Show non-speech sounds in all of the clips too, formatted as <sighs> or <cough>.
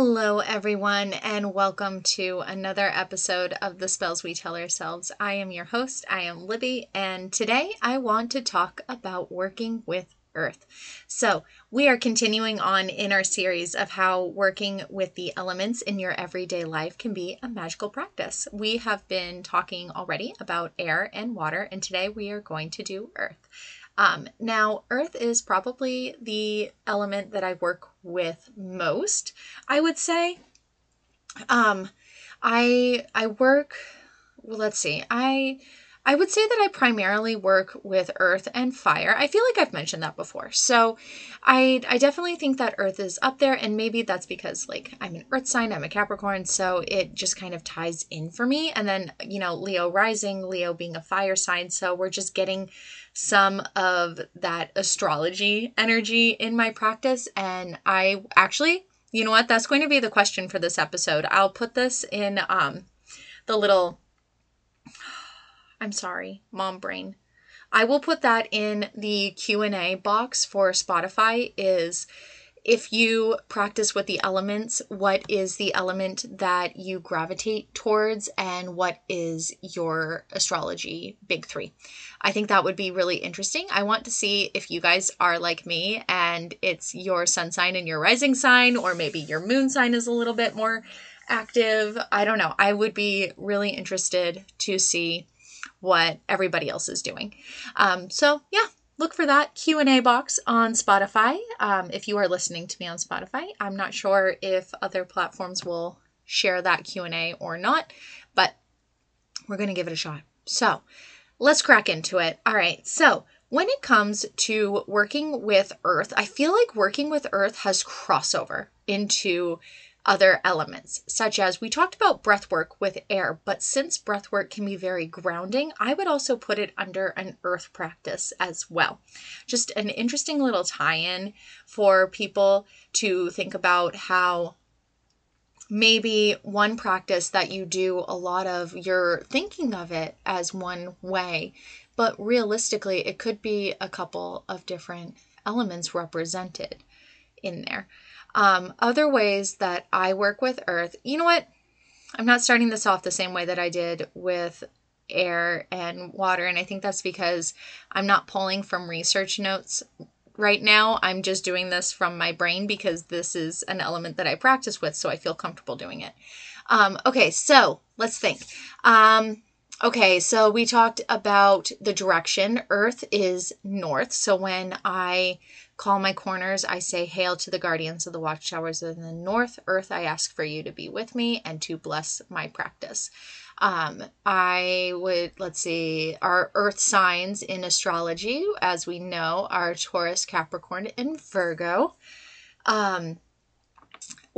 Hello, everyone, and welcome to another episode of The Spells We Tell Ourselves. I am your host, I am Libby, and today I want to talk about working with Earth. So, we are continuing on in our series of how working with the elements in your everyday life can be a magical practice. We have been talking already about air and water, and today we are going to do Earth. Um, now, earth is probably the element that I work with most, I would say. Um, I I work well, let's see. I I would say that I primarily work with earth and fire. I feel like I've mentioned that before. So I I definitely think that earth is up there and maybe that's because like I'm an earth sign, I'm a Capricorn, so it just kind of ties in for me. And then, you know, Leo rising, Leo being a fire sign, so we're just getting some of that astrology energy in my practice and I actually, you know what? That's going to be the question for this episode. I'll put this in um the little I'm sorry, mom brain. I will put that in the Q&A box for Spotify is if you practice with the elements, what is the element that you gravitate towards and what is your astrology big 3? I think that would be really interesting. I want to see if you guys are like me and it's your sun sign and your rising sign or maybe your moon sign is a little bit more active. I don't know. I would be really interested to see what everybody else is doing. Um, so yeah, look for that q&a box on spotify. Um, if you are listening to me on spotify i'm not sure if other platforms will share that q&a or not but we're going to give it a shot. So let's crack into it. All right so when it comes to working with earth i feel like working with earth has crossover into other elements, such as we talked about breath work with air, but since breath work can be very grounding, I would also put it under an earth practice as well. Just an interesting little tie in for people to think about how maybe one practice that you do a lot of, you're thinking of it as one way, but realistically, it could be a couple of different elements represented in there. Um, other ways that I work with earth, you know what? I'm not starting this off the same way that I did with air and water. And I think that's because I'm not pulling from research notes right now. I'm just doing this from my brain because this is an element that I practice with, so I feel comfortable doing it. Um, okay, so let's think. Um, okay, so we talked about the direction. Earth is north. So when I call my corners. I say, Hail to the guardians of the watchtowers of the north. Earth, I ask for you to be with me and to bless my practice. Um, I would, let's see, our earth signs in astrology, as we know, are Taurus, Capricorn, and Virgo. Um,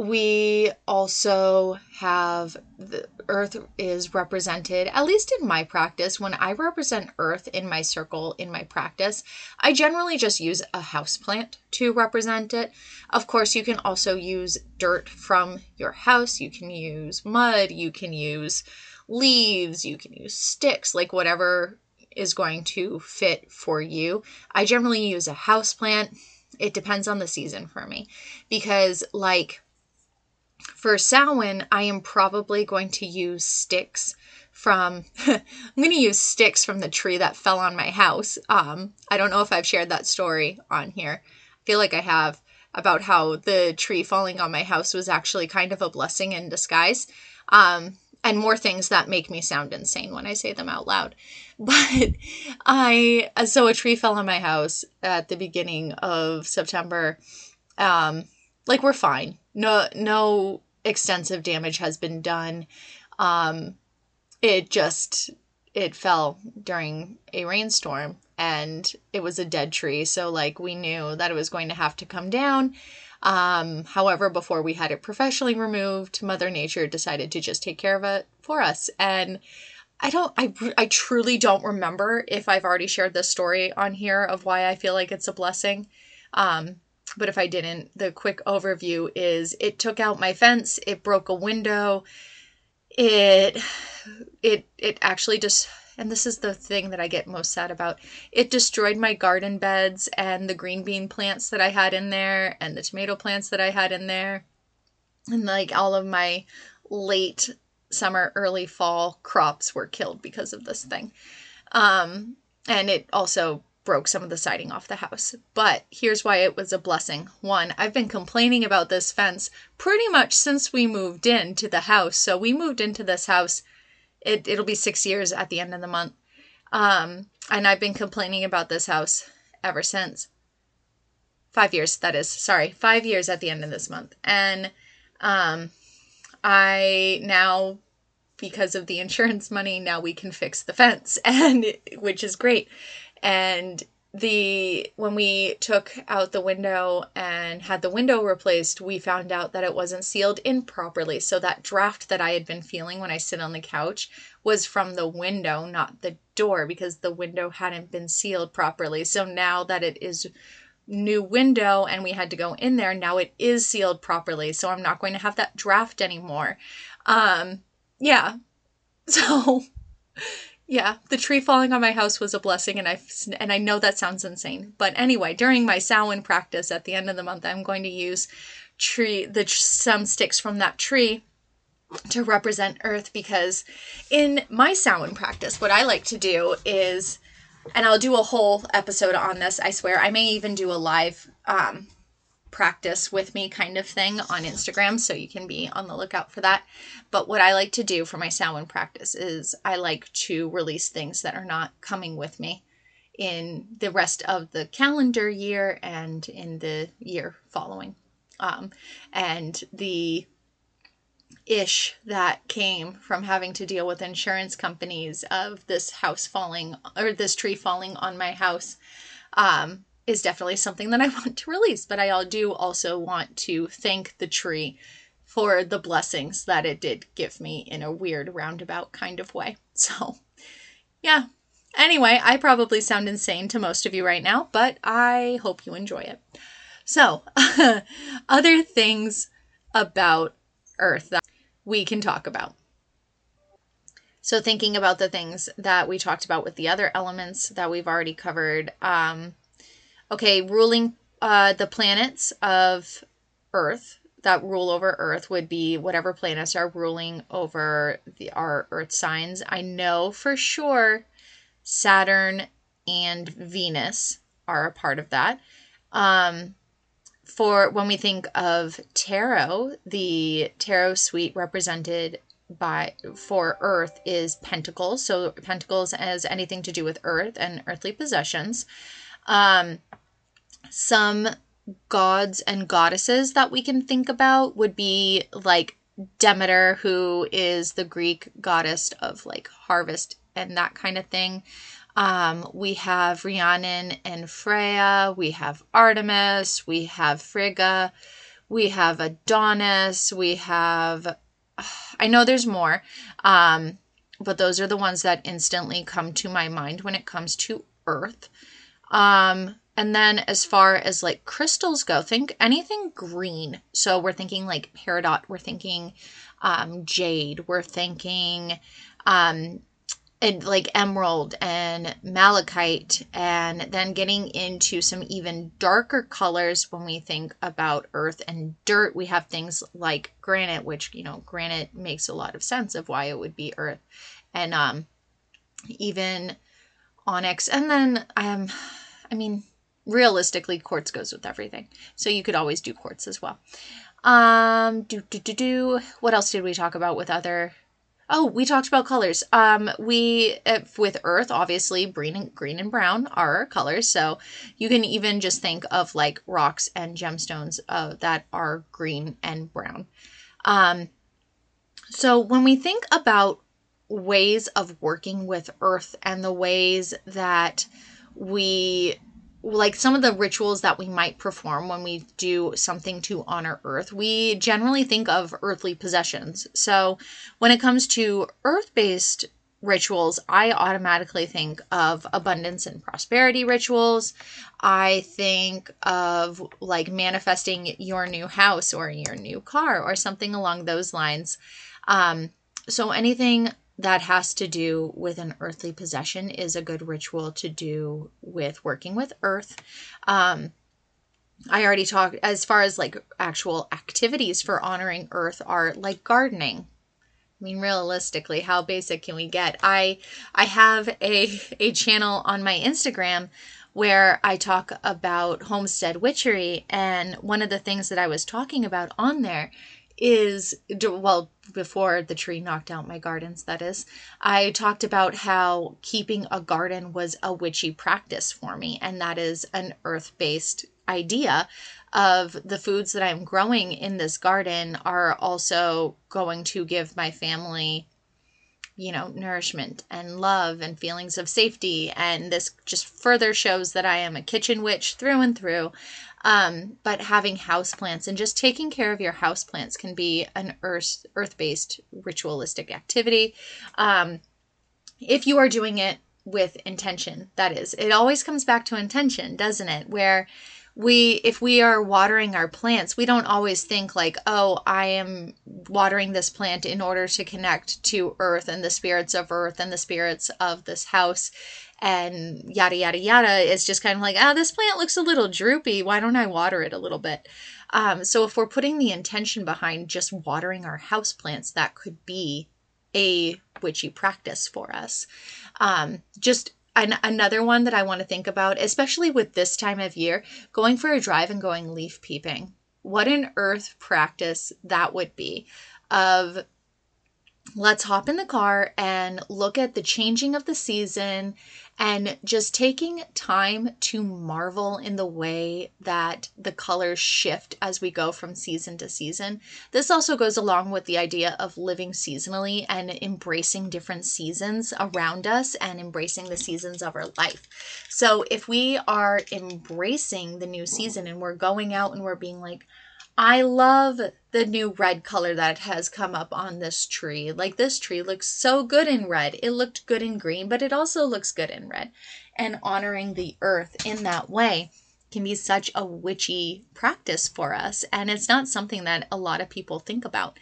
we also have the earth is represented at least in my practice. When i represent earth in my circle in my practice i generally just use a house plant to represent it. Of course you can also use dirt from your house. You can use mud. You can use leaves. You can use sticks like whatever is going to fit for you. I generally use a house plant. It depends on the season for me because like for Samhain, I am probably going to use sticks from <laughs> I'm going to use sticks from the tree that fell on my house. Um, I don't know if I've shared that story on here. I feel like I have about how the tree falling on my house was actually kind of a blessing in disguise. Um, and more things that make me sound insane when I say them out loud. <laughs> But I, so a tree fell on my house at the beginning of September. Um, like we're fine. No, no extensive damage has been done. Um, it just it fell during a rainstorm and it was a dead tree so like we knew that it was going to have to come down um, however before we had it professionally removed mother nature decided to just take care of it for us and i don't i, I truly don't remember if i've already shared this story on here of why i feel like it's a blessing um, but if I didn't, the quick overview is it took out my fence, it broke a window, it it it actually just and this is the thing that I get most sad about. It destroyed my garden beds and the green bean plants that I had in there and the tomato plants that I had in there. and like all of my late summer, early fall crops were killed because of this thing. Um, and it also broke some of the siding off the house. But here's why it was a blessing. One, I've been complaining about this fence pretty much since we moved into the house. So we moved into this house. It, it'll be six years at the end of the month. Um, and I've been complaining about this house ever since. Five years, that is. Sorry, five years at the end of this month. And um, I now, because of the <laughs> insurance money, now we can fix the fence, <laughs> and which is great. And the when we took out the window and had the window replaced, we found out that it wasn't sealed in properly. So that draft that I had been feeling when I sit on the couch was from the window, not the door, because the window hadn't been sealed properly. So now that it is new window and we had to go in there, now it is sealed properly. So I'm not going to have that draft anymore. Um, yeah. <laughs> So yeah, the tree falling on my house was a blessing, and I and I know that sounds insane, but anyway, during my Samhain practice at the end of the month, I'm going to use tree the some sticks from that tree to represent Earth because in my Samhain practice, what I like to do is, and I'll do a whole episode on this. I swear, I may even do a live um, practice with me kind of thing on Instagram, so you can be on the lookout for that. But what I like to do for my Samhain practice is I like to release things that are not coming with me in the rest of the calendar year and in the year following. Um, and the ish that came from having to deal with insurance companies of this house falling or this tree falling on my house um, is definitely something that I <laughs> want to release. But I do also want to thank the tree for the blessings that it did give me in a weird roundabout kind of way. <laughs> So, yeah. Anyway, I probably sound insane to most of you right now, but I hope you enjoy it. So, <laughs> other things about Earth that we can talk about. So, thinking about the things that we talked about with the other elements that we've already covered, um, okay, ruling uh, the planets of Earth that rule over Earth would be whatever planets are ruling over the our Earth signs. I know for sure Saturn and Venus are a part of that. Um, for when we think of tarot, the tarot suite represented by for Earth is Pentacles. So Pentacles has anything to do with Earth and earthly possessions. Um, some gods and goddesses that we can think about would be like Demeter, who is the Greek goddess of like harvest and that kind of thing. Um, we have Rhiannon and Freya, we have Artemis, we have Frigga, we have Adonis, we have, <sighs> I know there's more, um, but those are the ones that instantly come to my mind when it comes to Earth. Um, and then as far as like crystals go, think anything green. So we're thinking like peridot, we're thinking um, jade, we're thinking um, and like emerald and malachite, and then getting into some even darker colors when we think about earth and dirt. We have things like granite, which you know, granite makes a lot of sense of why it would be earth, and um, even onyx, and then um, I mean realistically, quartz goes with everything. So you could always do quartz as well. Um, do, do, do, do. What else did we talk about with other? Oh, we talked about colors. Um, we, with earth, obviously green and green and brown are colors. So you can even just think of like rocks and gemstones uh, that are green and brown. Um, so when we think about ways of working with earth and the ways that we like some of the rituals that we might perform when we do something to honor earth, we generally think of earthly possessions. So when it comes to earth based rituals, I automatically think of abundance and prosperity rituals. I think of like manifesting your new house or your new car or something along those lines. Um, so anything that has to do with an earthly possession is a good ritual to do with working with earth. Um, I already talked as far as like actual activities for honoring earth are like gardening. I mean realistically, how basic can we get? I I have a a channel on my Instagram where I talk about homestead witchery and one of the things that I was talking about on there is well before the tree knocked out my gardens that is i talked about how keeping a garden was a witchy practice for me and that is an earth-based idea of the foods that I'm growing in this garden are also going to give my family you know nourishment and love and feelings of safety and this just further shows that I am a kitchen witch through and through um, but having houseplants and just taking care of your houseplants can be an earth earth-based ritualistic activity. Um, if you are doing it with intention that is. It always comes back to intention doesn't it? Where we if we are watering our plants we don't always think like oh i am watering this plant in order to connect to earth and the spirits of earth and the spirits of this house and yada yada yada. It's just kind of like oh this plant looks a little droopy. Why don't i water it a little bit? Um, so if we're putting the intention behind just watering our house plants that could be a witchy practice for us. Um, just an, another one that I want to think about, especially with this time of year, going for a drive and going leaf peeping. What an earth practice that would be of let's hop in the car and look at the changing of the season and just taking time to marvel in the way that the colors shift as we go from season to season. This also goes along with the idea of living seasonally and embracing different seasons around us and embracing the seasons of our life. So if we are embracing the new season and we're going out and we're being like, I love the new red color that has come up on this tree. Like this tree looks so good in red. It looked good in green, but it also looks good in red. And honoring the earth in that way can be such a witchy practice for us. And it's not something that a lot of people think about.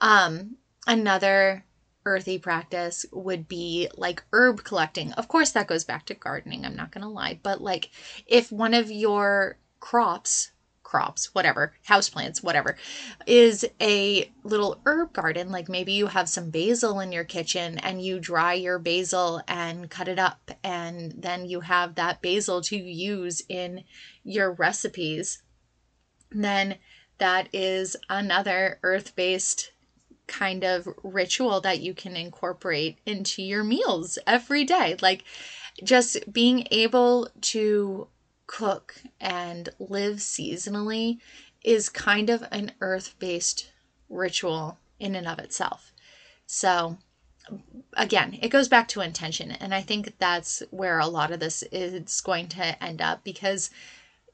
Um, another earthy practice would be like herb collecting. Of course, that goes back to gardening. I'm not going to lie. But like if one of your crops crops, whatever, houseplants, whatever, is a little herb garden. Like maybe you have some basil in your kitchen and you dry your basil and cut it up, and then you have that basil to use in your recipes. Then that is another earth based kind of ritual that you can incorporate into your meals every day. Like just being able to cook and live seasonally is kind of an earth based ritual in and of itself. So, again, it goes back to intention. And I think that's where a lot of this is going to end up because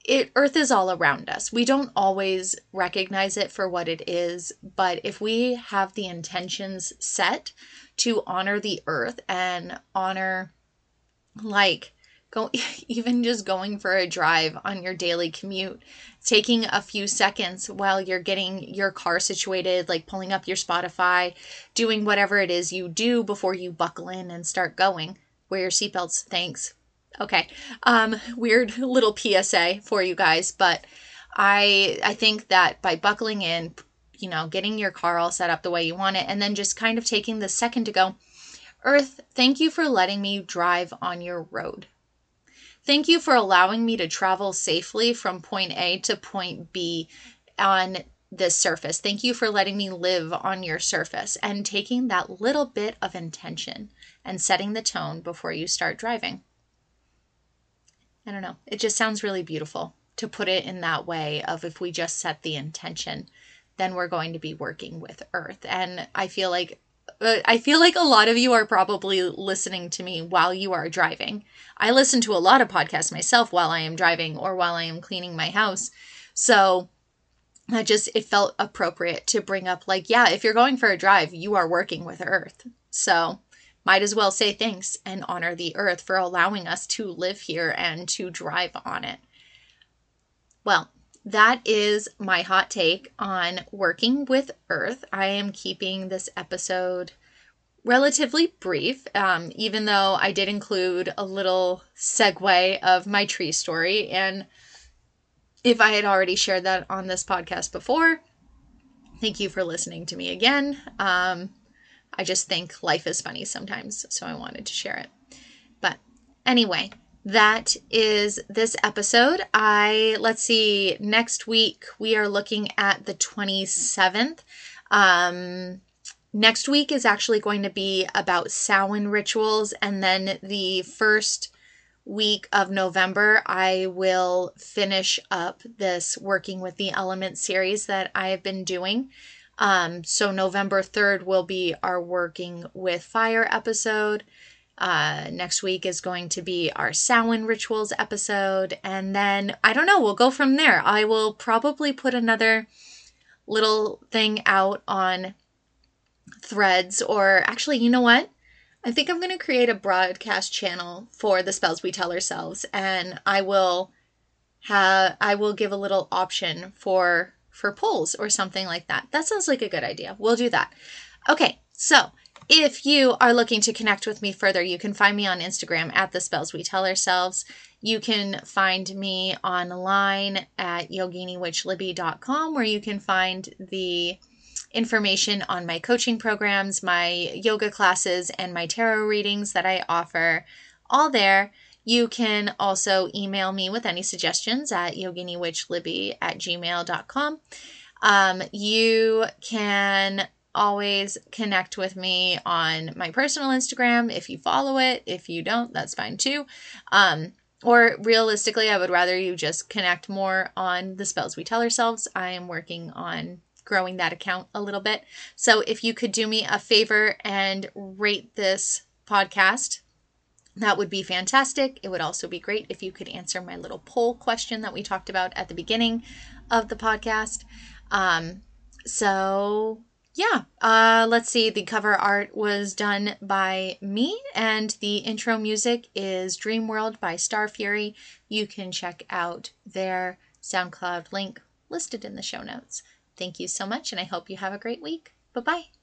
it earth is all around us. We don't always recognize it for what it is, but if we have the intentions set to honor the earth and honor like go <laughs> even just going for a drive on your daily commute taking a few seconds while you're getting your car situated like pulling up your spotify doing whatever it is you do before you buckle in and start going wear your seatbelts thanks. Okay um weird <laughs> little psa for you guys but i i think that by buckling in you know getting your car all set up the way you want it and then just kind of taking the second to go earth thank you for letting me drive on your road Thank you for allowing me to travel safely from point A to point B on this surface. Thank you for letting me live on your surface and taking that little bit of intention and setting the tone before you start driving. I don't know. It just sounds really beautiful to put it in that way of if we just set the intention, then we're going to be working with earth. And I feel like Uh, I feel like a lot of you are probably listening to me while you are driving. I listen to a lot of podcasts myself while I am driving or while I am cleaning my house. So I just, it felt appropriate to bring up, like, yeah, if you're going for a drive, you are working with Earth. So might as well say thanks and honor the Earth for allowing us to live here and to drive on it. Well, that is my hot take on working with Earth. I am keeping this episode relatively brief, um, even though I did include a little segue of my tree story. And if I had already shared that on this podcast before, thank you for listening to me again. Um, I just think life is funny sometimes, so I wanted to share it. But anyway, that is this episode. I let's see, next week we are looking at the 27th. Um next week is actually going to be about Samhain rituals and then the first week of November, I will finish up this Working with the Elements series that I have been doing. Um, so, November 3rd will be our Working with Fire episode. Uh, next week is going to be our Samhain rituals episode. And then I don't know, we'll go from there. I will probably put another little thing out on threads, or actually, you know what? I think I'm going to create a broadcast channel for the spells we tell ourselves, and I will have I will give a little option for for polls or something like that. That sounds like a good idea. We'll do that. Okay, so if you are looking to connect with me further, you can find me on Instagram at the spells we tell ourselves. You can find me online at yoginiwitchlibby.com where you can find the information on my coaching programs, my yoga classes, and my tarot readings that I offer, all there. You can also email me with any suggestions at yoginiwitchlibby at gmail.com. Um, you can always connect with me on my personal Instagram if you follow it. If you don't, that's fine too. Um, or realistically, I would rather you just connect more on the spells we tell ourselves. I am working on growing that account a little bit. So if you could do me a favor and rate this podcast, that would be fantastic. It would also be great if you could answer my little poll question that we talked about at the beginning of the podcast. Um, so yeah, uh, let's see. The cover art was done by me, and the intro music is Dream World by Starfury. You can check out their SoundCloud link listed in the show notes. Thank you so much, and I hope you have a great week. Bye bye.